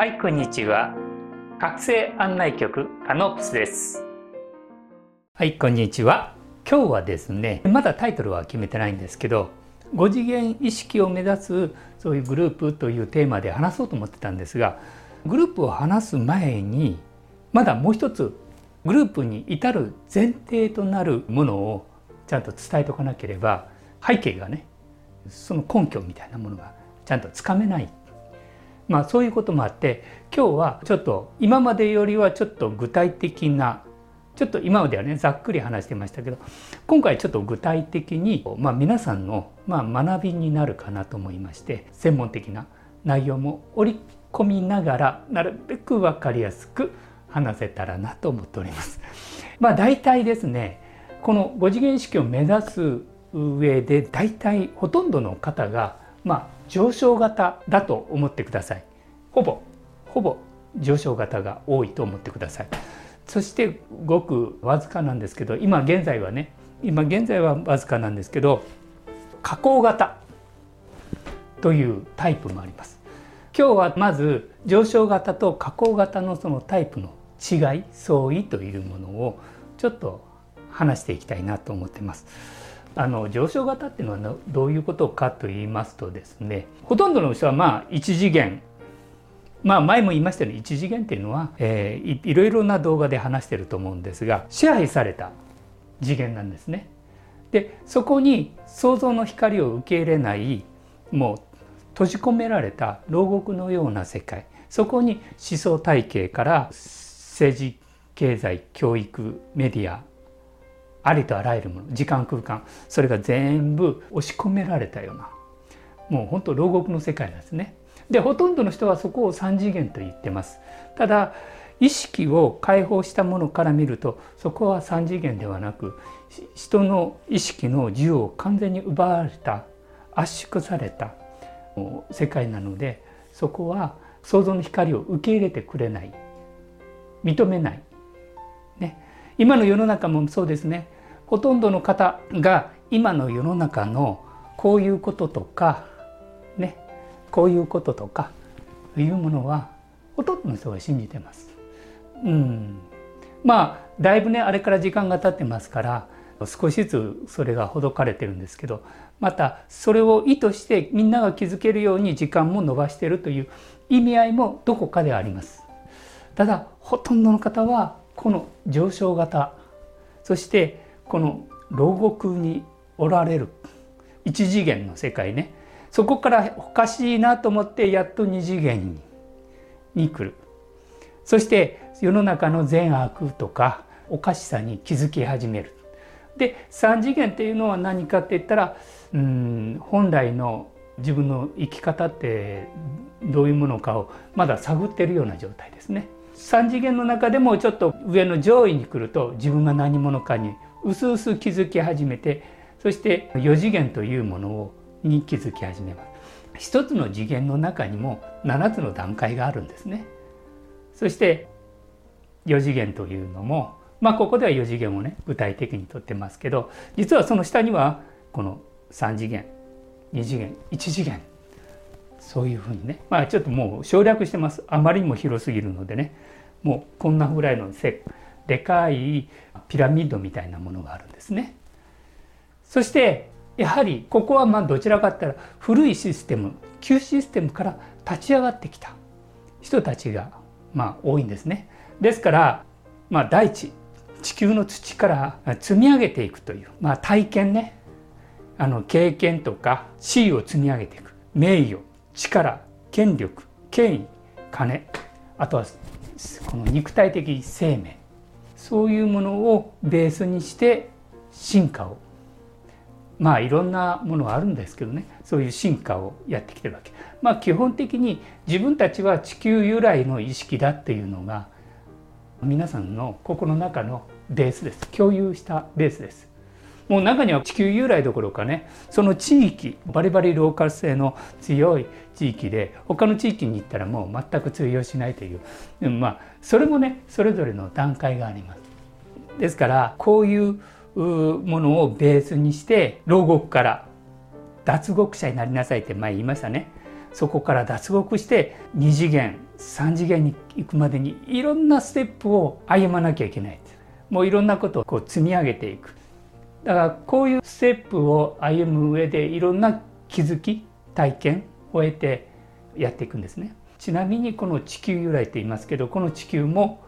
はいこんにちは。覚醒案内局カノプスです。はいこんにちは。今日はですねまだタイトルは決めてないんですけど5次元意識を目指すそういうグループというテーマで話そうと思ってたんですがグループを話す前にまだもう一つグループに至る前提となるものをちゃんと伝えておかなければ背景がねその根拠みたいなものがちゃんとつかめないまあそういうこともあって今日はちょっと今までよりはちょっと具体的なちょっと今まではねざっくり話してましたけど今回ちょっと具体的に、まあ、皆さんの、まあ、学びになるかなと思いまして専門的な内容も織り込みながらなるべく分かりやすく話せたらなと思っております。まあ大体ですねこの5次元意識を目指す上で大体ほとんどの方がまあ上昇型だと思ってください。ほぼほぼ上昇型が多いと思ってください。そしてごくわずかなんですけど今現在はね今現在はわずかなんですけど下降型というタイプもあります。今日はまず上昇型と下降型のそのタイプの違い相違というものをちょっと話していきたいなと思ってます。あの上昇型っていうのはどういうことかと言いますとですねほとんどの人はまあ一次元まあ前も言いましたように一次元っていうのは、えー、いろいろな動画で話してると思うんですが支配された次元なんですね。でそこに想像の光を受け入れないもう閉じ込められた牢獄のような世界そこに思想体系から政治経済教育メディアありとあらゆるもの時間空間それが全部押し込められたようなもう本当牢獄の世界なんですね。でほとんどの人はそこを3次元と言ってます。ただ意識を解放したものから見るとそこは3次元ではなく人の意識の自由を完全に奪われた圧縮された世界なのでそこは想像の光を受け入れてくれない認めない、今の世の中もそうですねほとんどの方が今の世の中のこういうこととかねこういうこととかいうものはほとんどの人が信じてます。うん、まあだいぶねあれから時間が経ってますから少しずつそれがほどかれてるんですけどまたそれを意図してみんなが気づけるように時間も延ばしてるという意味合いもどこかであります。ただほとんどの方はこの上昇型そしてこの牢獄におられる一次元の世界ね。そこからおかしいなと思ってやっと二次元に来る。そして世の中の善悪とかおかしさに気づき始める。で三次元っていうのは何かって言ったらうん本来の自分の生き方ってどういうものかをまだ探ってるような状態ですね。3次元の中でもちょっと上の上位に来ると自分が何者かにうすうす気づき始めてそして4次元というものをに気づき始めます。一つの次元の中にも7つの段階があるんですね。そして4次元というのもまあここでは4次元をね具体的にとってますけど実はその下にはこの3次元2次元1次元そういうふうにねまあちょっともう省略してますあまりにも広すぎるのでねもうこんなぐらいのせでかいピラミッドみたいなものがあるんですね。そしてやはりここはまあどちらかって言ったら古いシステム旧システムから立ち上がってきた人たちがまあ多いんですね。ですからまあ大地地球の土から積み上げていくという、まあ、体験ねあの経験とか地位を積み上げていく名誉力権力権威金あとはこの肉体的生命。そういうものをベースにして進化を。まあいろんなものがあるんですけどね。そういう進化をやってきてるわけ。まあ基本的に自分たちは地球由来の意識だっていうのが皆さんの心の中のベースです。共有したベースです。もう中には地球由来どころかねその地域バリバリローカル性の強い地域で他の地域に行ったらもう全く通用しないというでもまあそれもねそれぞれの段階があります。ですからこういうものをベースにして牢獄から脱獄者になりなさいって前言いましたね。そこから脱獄して2次元3次元に行くまでにいろんなステップを歩まなきゃいけないもういろんなことをこう積み上げていくだからこういうステップを歩む上でいろんな気づき体験を得てやっていくんですねちなみにこの地球由来と言いますけどこの地球も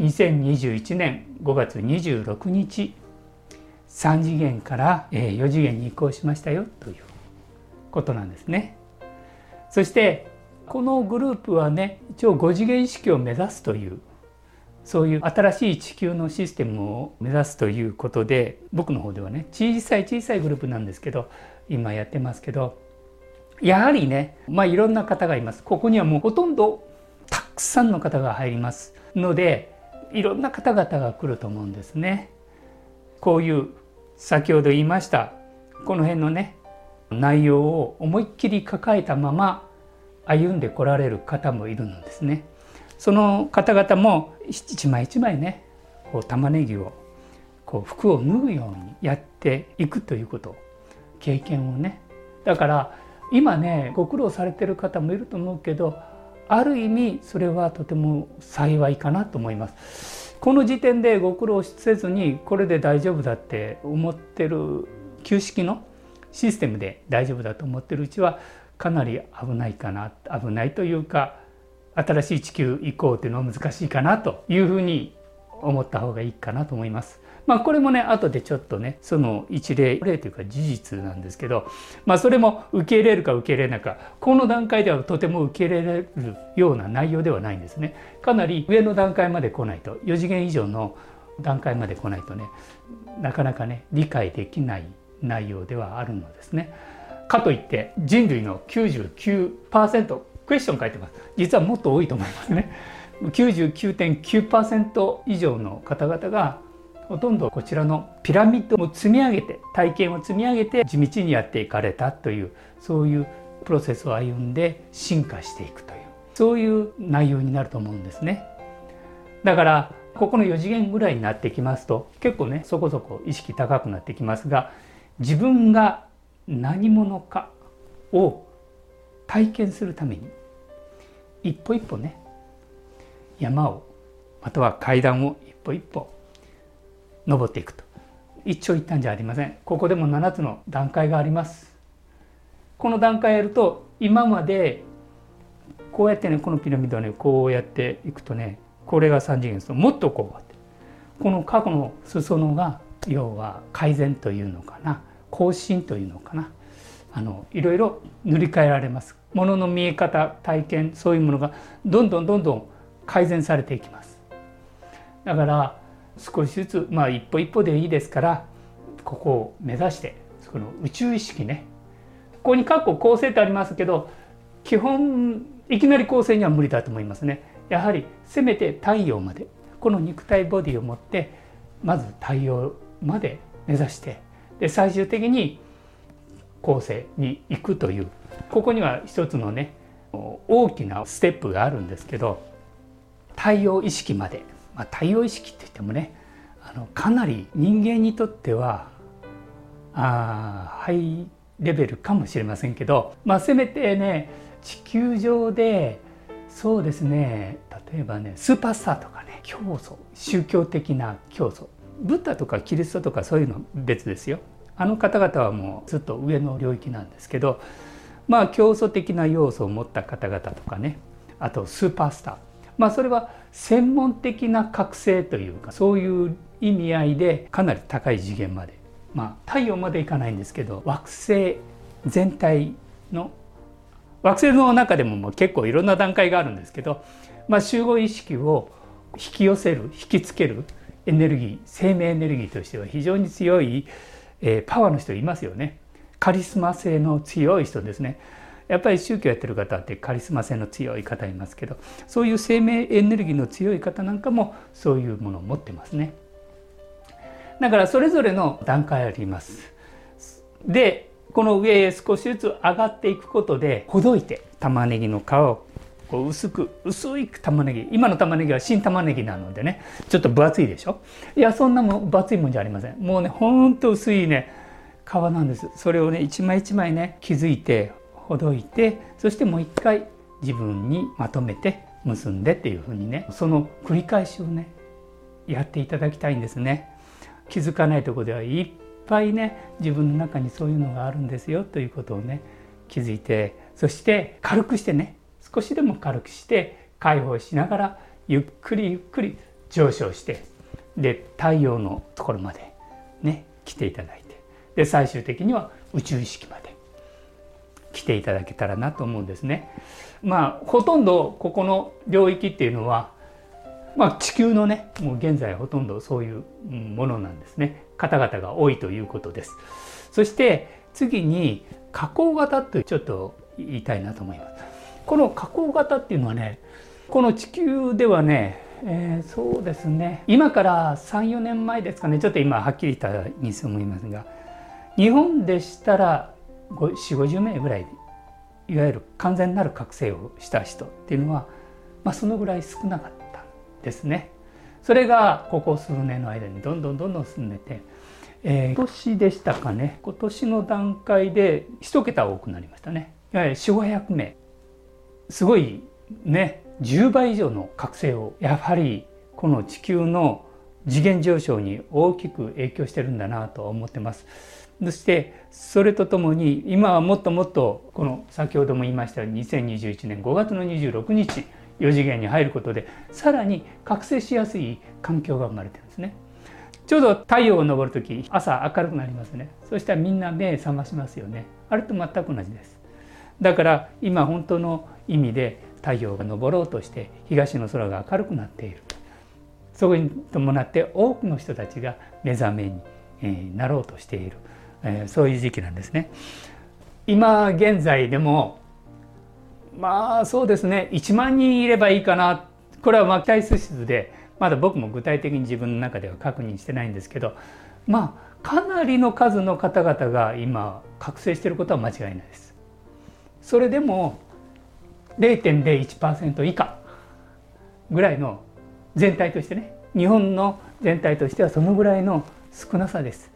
2021年5月26日3次元から4次元に移行しましたよということなんですね。そしてこのグループはね一応5次元意識を目指すというそういう新しい地球のシステムを目指すということで僕の方ではね小さい小さいグループなんですけど今やってますけどやはりねまあいろんな方がいますここにはもうほとんどたくさんの方が入りますのでいろんな方々が来ると思うんですね。こういう先ほど言いましたこの辺のね内容を思いっきり抱えたまま歩んでこられる方もいるんですね。その方々も一枚一枚ねこう玉ねぎをこう服を脱ぐようにやっていくということ経験をねだから今ねご苦労されてる方もいると思うけどある意味それはとても幸いかなと思います。この時点でご苦労せずにこれで大丈夫だって思ってる旧式のシステムで大丈夫だと思ってるうちはかなり危ないかな危ないというか新しい地球移行というのは難しいかなというふうに思った方がいいかなと思います。まあこれもね後でちょっとねその一例例というか事実なんですけどまあそれも受け入れるか受け入れないかこの段階ではとても受け入れられるような内容ではないんですね。かなり上の段階まで来ないと4次元以上の段階まで来ないとねなかなかね理解できない内容ではあるのですね。かといって人類の99%クエスチョン書いてます実はもっと多いと思いますね99.9%以上の方々がほとんどこちらのピラミッドを積み上げて体験を積み上げて地道にやっていかれたというそういうプロセスを歩んで進化していくというそういう内容になると思うんですね。だからここの4次元ぐらいになってきますと結構ねそこそこ意識高くなってきますが自分が何者かを体験するために一歩一歩ね山をまたは階段を一歩一歩登っていくと。一長一短じゃありません。ここでも7つの段階があります。この段階やると今までこうやってねこのピラミッドをねこうやっていくとねこれが3次元ですともっとこうって。この過去の裾野が要は改善というのかな更新というのかな。あのいろいろ塗り替えられます。ものの見え方体験そういうものがどんどんどんどん改善されていきます。だから少しずつまあ一歩一歩でいいですからここを目指してその宇宙意識ね。ここに括弧構成ってありますけど基本いきなり構成には無理だと思いますね。やはりせめて太陽までこの肉体ボディを持ってまず太陽まで目指してで最終的に構成に行くというここには一つのね大きなステップがあるんですけど太陽意識まで、まあ、太陽意識って言ってもねあのかなり人間にとってはあハイレベルかもしれませんけど、まあ、せめてね地球上でそうですね例えばねスーパースターとかね教祖宗教的な教祖ブッダとかキリストとかそういうの別ですよ。あの方々はもうずっと上の領域なんですけどまあ競争的な要素を持った方々とかねあとスーパースター。まあそれは専門的な覚醒というかそういう意味合いでかなり高い次元まで。まあ太陽までいかないんですけど惑星全体の惑星の中でももう結構いろんな段階があるんですけど、まあ、集合意識を引き寄せる引きつけるエネルギー生命エネルギーとしては非常に強いえー、パワーの人いますよね。カリスマ性の強い人ですね。やっぱり宗教やってる方ってカリスマ性の強い方いますけどそういう生命エネルギーの強い方なんかもそういうものを持ってますね。だからそれぞれの段階あります。でこの上へ少しずつ上がっていくことでほどいて玉ねぎの皮をこう薄く薄い玉ねぎ今の玉ねぎは新玉ねぎなのでねちょっと分厚いでしょ？いやそんなも分厚いもんじゃありません。もうねほんと薄いね皮なんです。それをね一枚一枚ね気づいてほどいてそしてもう一回自分にまとめて結んでっていうふうにねその繰り返しをねやっていただきたいんですね。気づかないとこではいっぱいね自分の中にそういうのがあるんですよということをね気づいてそして軽くしてね少しでも軽くして解放しながらゆっくりゆっくり上昇してで太陽のところまでね来ていただいてで最終的には宇宙意識まで来ていただけたらなと思うんですね。まあほとんどここの領域っていうのはまあ、地球のねもう現在ほとんどそういうものなんですね。方々が多いということです。そして次に加工型とちょっと言いたいなと思います。この加工型っていうのはねこの地球ではね、えー、そうですね今から34年前ですかねちょっと今はっきり言ったに思いますが日本でしたら4 5 0名ぐらいいわゆる完全なる覚醒をした人っていうのは、まあ、そのぐらい少なかったですね。それがここ数年の間にどんどんどんどん進んでて、えー、今年でしたかね今年の段階で1桁多くなりましたね。4500名すごいね10倍以上の覚醒をやはりこの地球の次元上昇に大きく影響してるんだなと思ってます。そしてそれとともに今はもっともっとこの先ほども言いましたように2021年5月の26日4次元に入ることでさらに覚醒しやすい環境が生まれてるんですね。ちょうど太陽が昇る時朝明るくなりますね。そしたらみんな目覚ましますよね。あれと全く同じです。だから今本当の意味で太陽が昇ろうとして東の空が明るくなっている。そこに伴って多くの人たちが目覚めになろうとしている。そういう時期なんですね。今現在でもまあそうですね。1万人いればいいかな。これはまあ期待数字でまだ僕も具体的に自分の中では確認してないんですけどまあかなりの数の方々が今覚醒していることは間違いないです。それでも0.01%以下ぐらいの全体としてね日本の全体としてはそのぐらいの少なさです。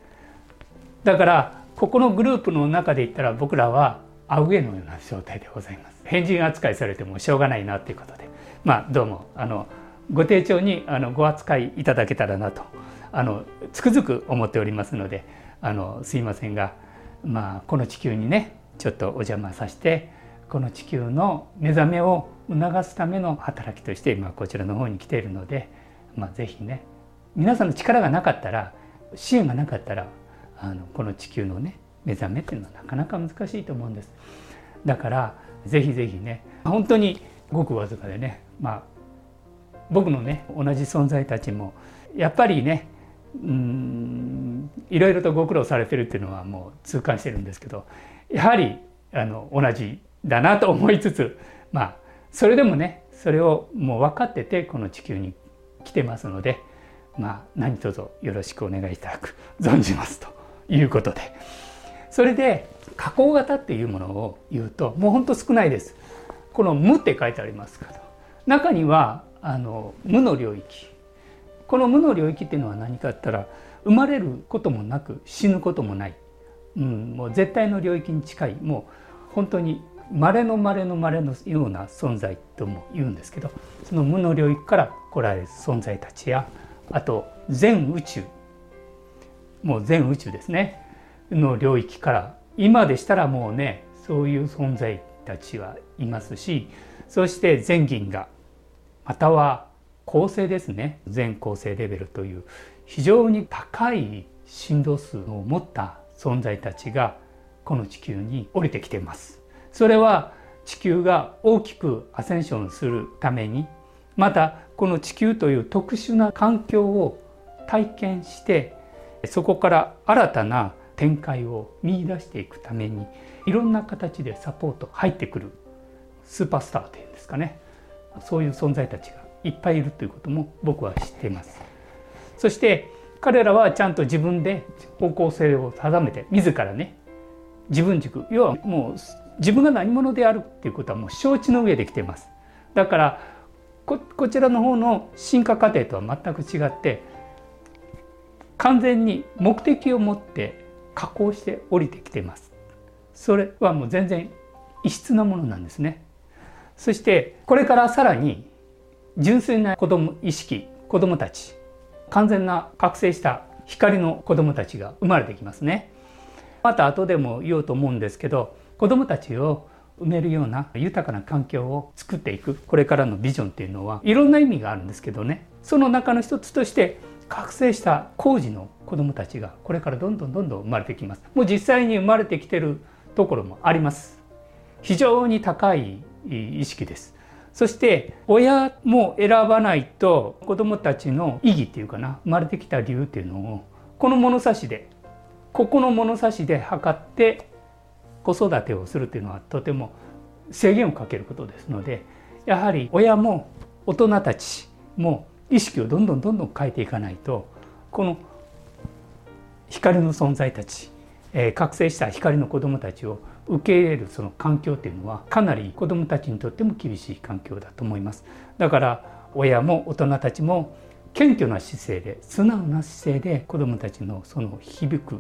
だからここのグループの中で言ったら僕らはアウェイのような状態でございます。変人扱いされてもしょうがないなということでまあどうもあのご丁重にあのご扱いいただけたらなとあのつくづく思っておりますのであのすいませんが、まあ、この地球にねちょっとお邪魔させてこの地球の目覚めを促すための働きとして今こちらの方に来ているので、まあ、ぜひね皆さんの力がなかったら支援がなかったらあのこの地球のね目覚めっていうのはなかなか難しいと思うんです。だからぜひぜひね本当にごくわずかでねまあ僕のね同じ存在たちもやっぱりねうんいろいろとご苦労されてるっていうのはもう痛感してるんですけどやはりあの同じだなと思いつつまあそれでもねそれをもう分かっててこの地球に来てますのでまあ何卒よろしくお願いいただく存じますということで。それで加工型っていうものを言うともうほんと少ないです。この「無」って書いてありますけど中にはあの無の領域。この無の領域っていうのは何かって言ったら生まれることもなく死ぬこともない、うん、もう絶対の領域に近い。もう本当に稀の稀の稀のような存在とも言うんですけどその無の領域から来られる存在たちやあと全宇宙もう全宇宙ですねの領域から今でしたらもうねそういう存在たちはいますしそして全銀河または恒星ですね全恒星レベルという非常に高い振動数を持った存在たちがこの地球に降りてきています。それは地球が大きくアセンションするためにまたこの地球という特殊な環境を体験してそこから新たな展開を見出していくためにいろんな形でサポート入ってくるスーパースターというんですかね。そういう存在たちがいっぱいいるということも僕は知っています。そして彼らはちゃんと自分で方向性を定めて自らね自分軸要はもう自分が何者であるっていうことはもう承知の上で来ています。だからこちらの方の進化過程とは全く違って完全に目的を持って加工して降りてきてます。それはもう全然異質なものなんですね。そしてこれからさらに純粋な子供意識子供たち完全な覚醒した光の子供たちが生まれてきますね。また後でも言おうと思うんですけど子供たちを埋めるような豊かな環境を作っていくこれからのビジョンっていうのはいろんな意味があるんですけどね。その中の一つとして覚醒した工事の子どもたちがこれからどんどんどんどん生まれてきます。もう実際に生まれてきてるところもあります。非常に高い意識です。そして親も選ばないと子どもたちの意義っていうかな生まれてきた理由っていうのをこの物差しでここの物差しで測って子育てをするというのはとても制限をかけることですのでやはり親も大人たちも意識をどんどんどんどん変えていかないとこの光の存在たち、えー、覚醒した光の子どもたちを受け入れるその環境っていうのはかなり子どもたちにとっても厳しい環境だと思います。だから親も大人たちも謙虚な姿勢で素直な姿勢で子どもたちのその響く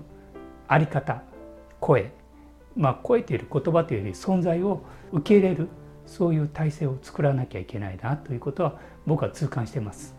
在り方声まあ超えている言葉というより存在を受け入れるそういう体制を作らなきゃいけないなということは僕は痛感してます。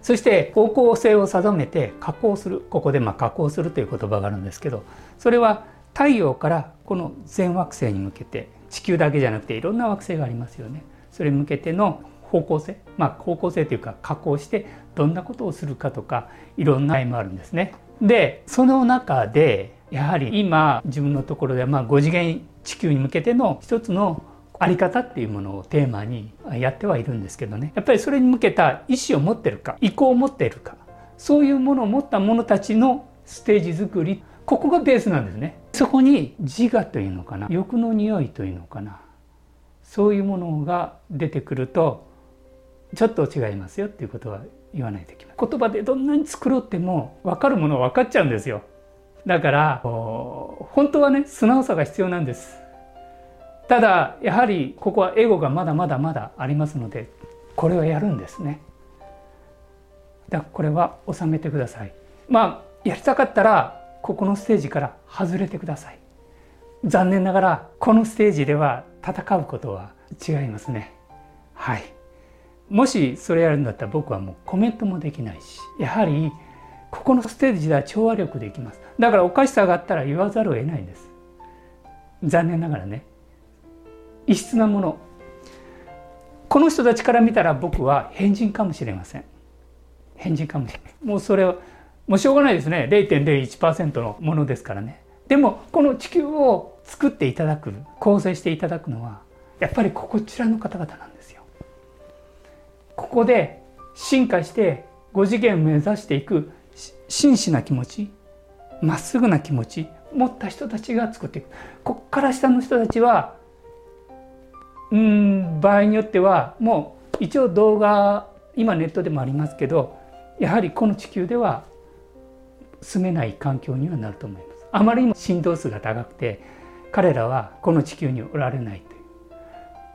そして方向性を定めて加工するここでまあ加工するという言葉があるんですけどそれは太陽からこの全惑星に向けて地球だけじゃなくていろんな惑星がありますよね。それに向けての方向性まあ方向性というか加工してどんなことをするかとかいろんな意もあるんですね。でその中でやはり今自分のところではまあ5次元地球に向けての一つのあり方っていうものをテーマにやってはいるんですけどね。やっぱりそれに向けた意思を持ってるか意向を持っているかそういうものを持った者たちのステージ作りここがベースなんですね。そこに自我というのかな欲の匂いというのかなそういうものが出てくるとちょっと違いますよっていうことは言わないといけない。言葉でどんなに作ろうっても分かるものは分かっちゃうんですよ。だから本当はね素直さが必要なんです。ただやはりここはエゴがまだまだまだありますのでこれはやるんですね。だからこれは収めてください。まあやりたかったらここのステージから外れてください。残念ながらこのステージでは戦うことは違いますね。はい。もしそれやるんだったら僕はもうコメントもできないしやはりここのステージでは調和力できます。だからおかしさがあったら言わざるを得ないんです。残念ながらね。異質なもの。この人たちから見たら僕は変人かもしれません。変人かもしれない。もうそれはもうしょうがないですね。0.01%のものですからね。でもこの地球を作っていただく構成していただくのはやっぱりこちらの方々なんですよ。ここで進化して5次元目指していく真摯な気持ちまっすぐな気持ち持った人たちが作っていく。こっから下の人たちはうん場合によってはもう一応動画今ネットでもありますけどやはりこの地球では住めない環境にはなると思います。あまりにも振動数が高くて彼らはこの地球におられないという。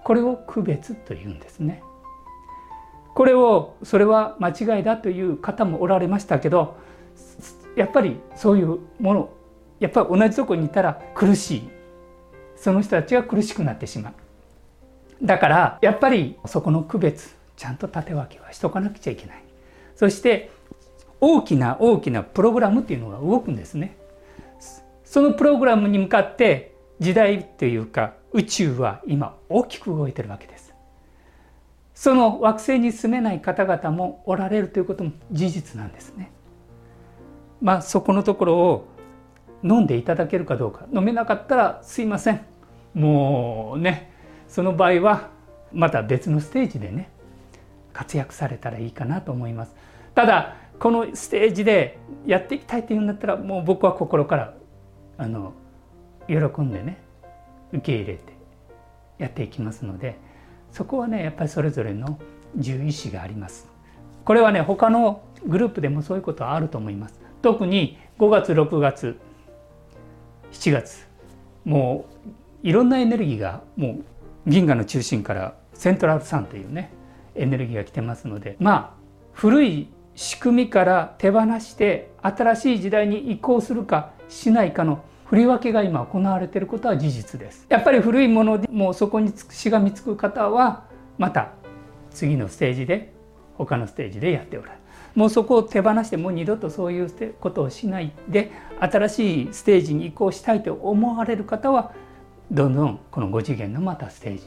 これを区別というんですね。これをそれは間違いだという方もおられましたけどやっぱりそういうものやっぱり同じとこにいたら苦しい。その人たちが苦しくなってしまう。だからやっぱりそこの区別ちゃんと縦分けはしとかなくちゃいけない。そして大きな大きなプログラムっていうのが動くんですね。そのプログラムに向かって時代というか宇宙は今大きく動いてるわけです。その惑星に住めない方々もおられるということも事実なんですね。まあそこのところを飲んでいただけるかどうか。飲めなかったらすいません。もうねその場合はまた別のステージでね活躍されたらいいかなと思います。ただこのステージでやっていきたいっていうんだったらもう僕は心からあの喜んでね受け入れてやっていきますのでそこはねやっぱりそれぞれの獣医師があります。これはね他のグループでもそういうことはあると思います。特に5月6月7月もういろんなエネルギーがもう銀河の中心からセントラルサンというねエネルギーが来てますのでまあ古い仕組みから手放して新しい時代に移行するかしないかの振り分けが今行われていることは事実です。やっぱり古いものでもそこにしがみつく方はまた次のステージで他のステージでやっておられる。もうそこを手放してもう二度とそういうことをしないで新しいステージに移行したいと思われる方はどんどんこの5次元のまたステージ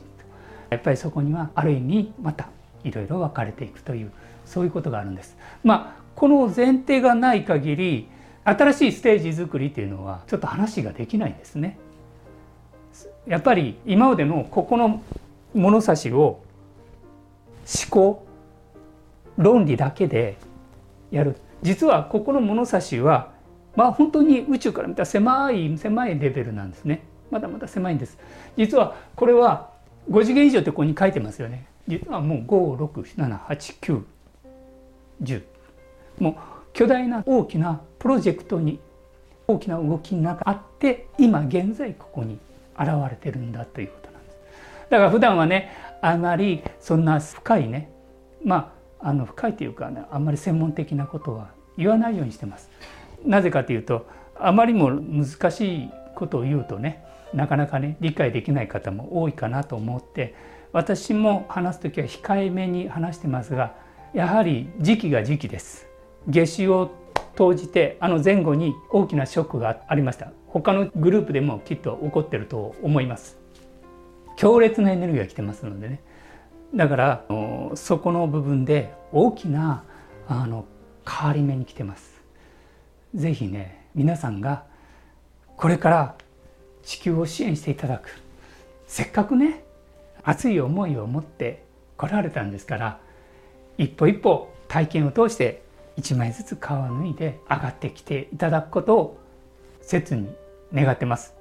やっぱりそこにはある意味またいろいろ分かれていくというそういうことがあるんです。まあこの前提がない限り新しいステージ作りっていうのはちょっと話ができないんですね。やっぱり今までのここの物差しを思考論理だけでやる。実はここの物差しはまあ本当に宇宙から見た狭い狭いレベルなんですね。まだまだ狭いんです。実はこれは5次元以上ってここに書いてますよね。実はもう5678910もう巨大な大きなプロジェクトに大きな動きの中あって今現在ここに現れてるんだということなんです。だから普段はねあまりそんな深いねまああの深いというかねあんまり専門的なことは言わないようにしてます。なぜかというとあまりも難しいことを言うとねなかなかね理解できない方も多いかなと思って私も話す時は控えめに話してますがやはり時期が時期です。夏至を投じてあの前後に大きなショックがありました。他のグループでもきっと起こってると思います。強烈なエネルギーが来てますのでね。だからそこの部分で大きなあの変わり目に来てます。是非ね皆さんがこれから地球を支援していただく。せっかくね熱い思いを持って来られたんですから一歩一歩体験を通して一枚ずつ皮を脱いで上がってきていただくことを切に願ってます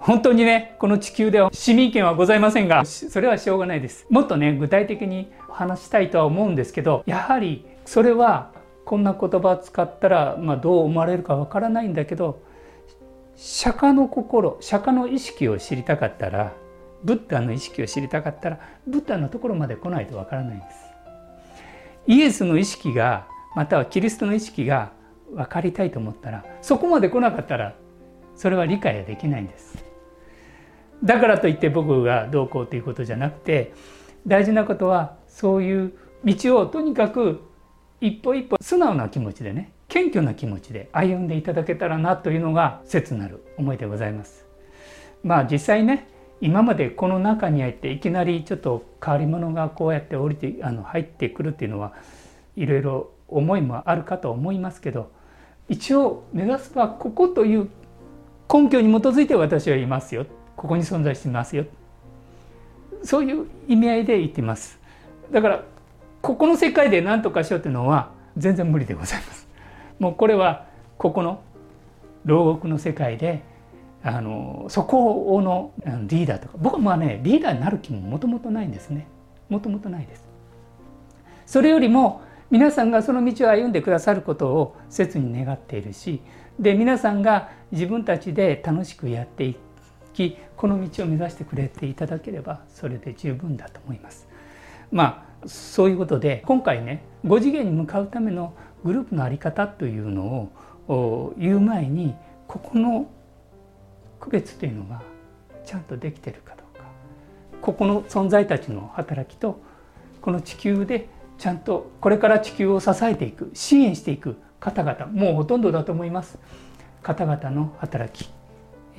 本当にねこの地球では市民権はございませんがそれはしょうがないです。もっとね具体的に話したいとは思うんですけどやはりそれはこんな言葉を使ったら、まあ、どう思われるかわからないんだけど釈迦の心釈迦の意識を知りたかったらブッダの意識を知りたかったらブッダのところまで来ないとわからないんです。イエスの意識がまたはキリストの意識が分かりたいと思ったらそこまで来なかったらそれは理解はできないんです。だからといって僕がどうこうということじゃなくて大事なことはそういう道をとにかく一歩一歩素直な気持ちでね謙虚な気持ちで歩んでいただけたらなというのが切なる思いでございます。まあ実際ね今までこの中に入っていきなりちょっと変わり者がこうやって降りてあの入ってくるっていうのはいろいろ思いもあるかと思いますけど一応目指すはここという根拠に基づいて私はいますよここに存在していますよ。そういう意味合いで言っています。だからここの世界で何とかしようというのは全然無理でございます。もうこれはここの牢獄の世界であのそこのリーダーとか僕はまあねリーダーになる気ももともとないんですね。もともとないです。それよりも皆さんがその道を歩んでくださることを切に願っているしで皆さんが自分たちで楽しくやっていきこの道を目指してくれていただければそれで十分だと思います。まあそういうことで今回ね5次元に向かうためのグループの在り方というのを言う前にここの区別というのがちゃんとできてるかどうか。ここの存在たちの働きとこの地球でちゃんとこれから地球を支えていく支援していく方々もうほとんどだと思います。方々の働き。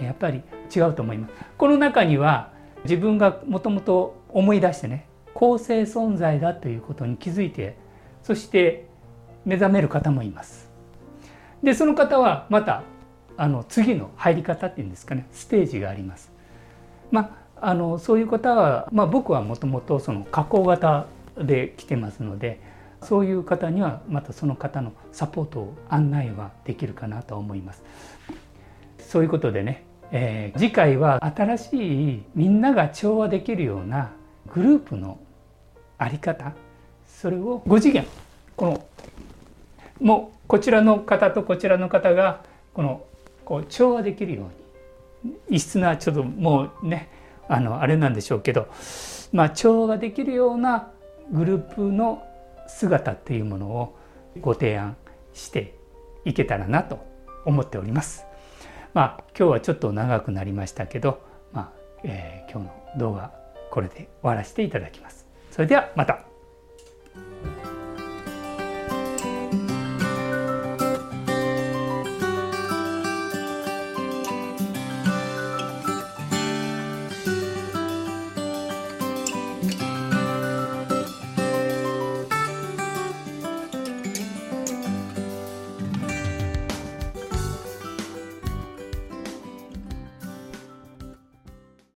やっぱり違うと思います。この中には自分がもともと思い出してね公正存在だということに気づいてそして目覚める方もいます。でその方はまたあの次の入り方っていうんですかねステージがあります。まああのそういう方は、まあ、僕はもともとその加工型で来てますのでそういう方にはまたその方のサポートを案内はできるかなと思います。そういうことでね、えー、次回は新しいみんなが調和できるようなグループの在り方それを5次元。このもうこちらの方とこちらの方がこのこう調和できるように。異質なちょっともうねあのあれなんでしょうけど。まあ調和できるようなグループの姿っていうものをご提案していけたらなと思っております。まあ今日はちょっと長くなりましたけど、まあえー、今日の動画これで終わらせていただきます。それではまた。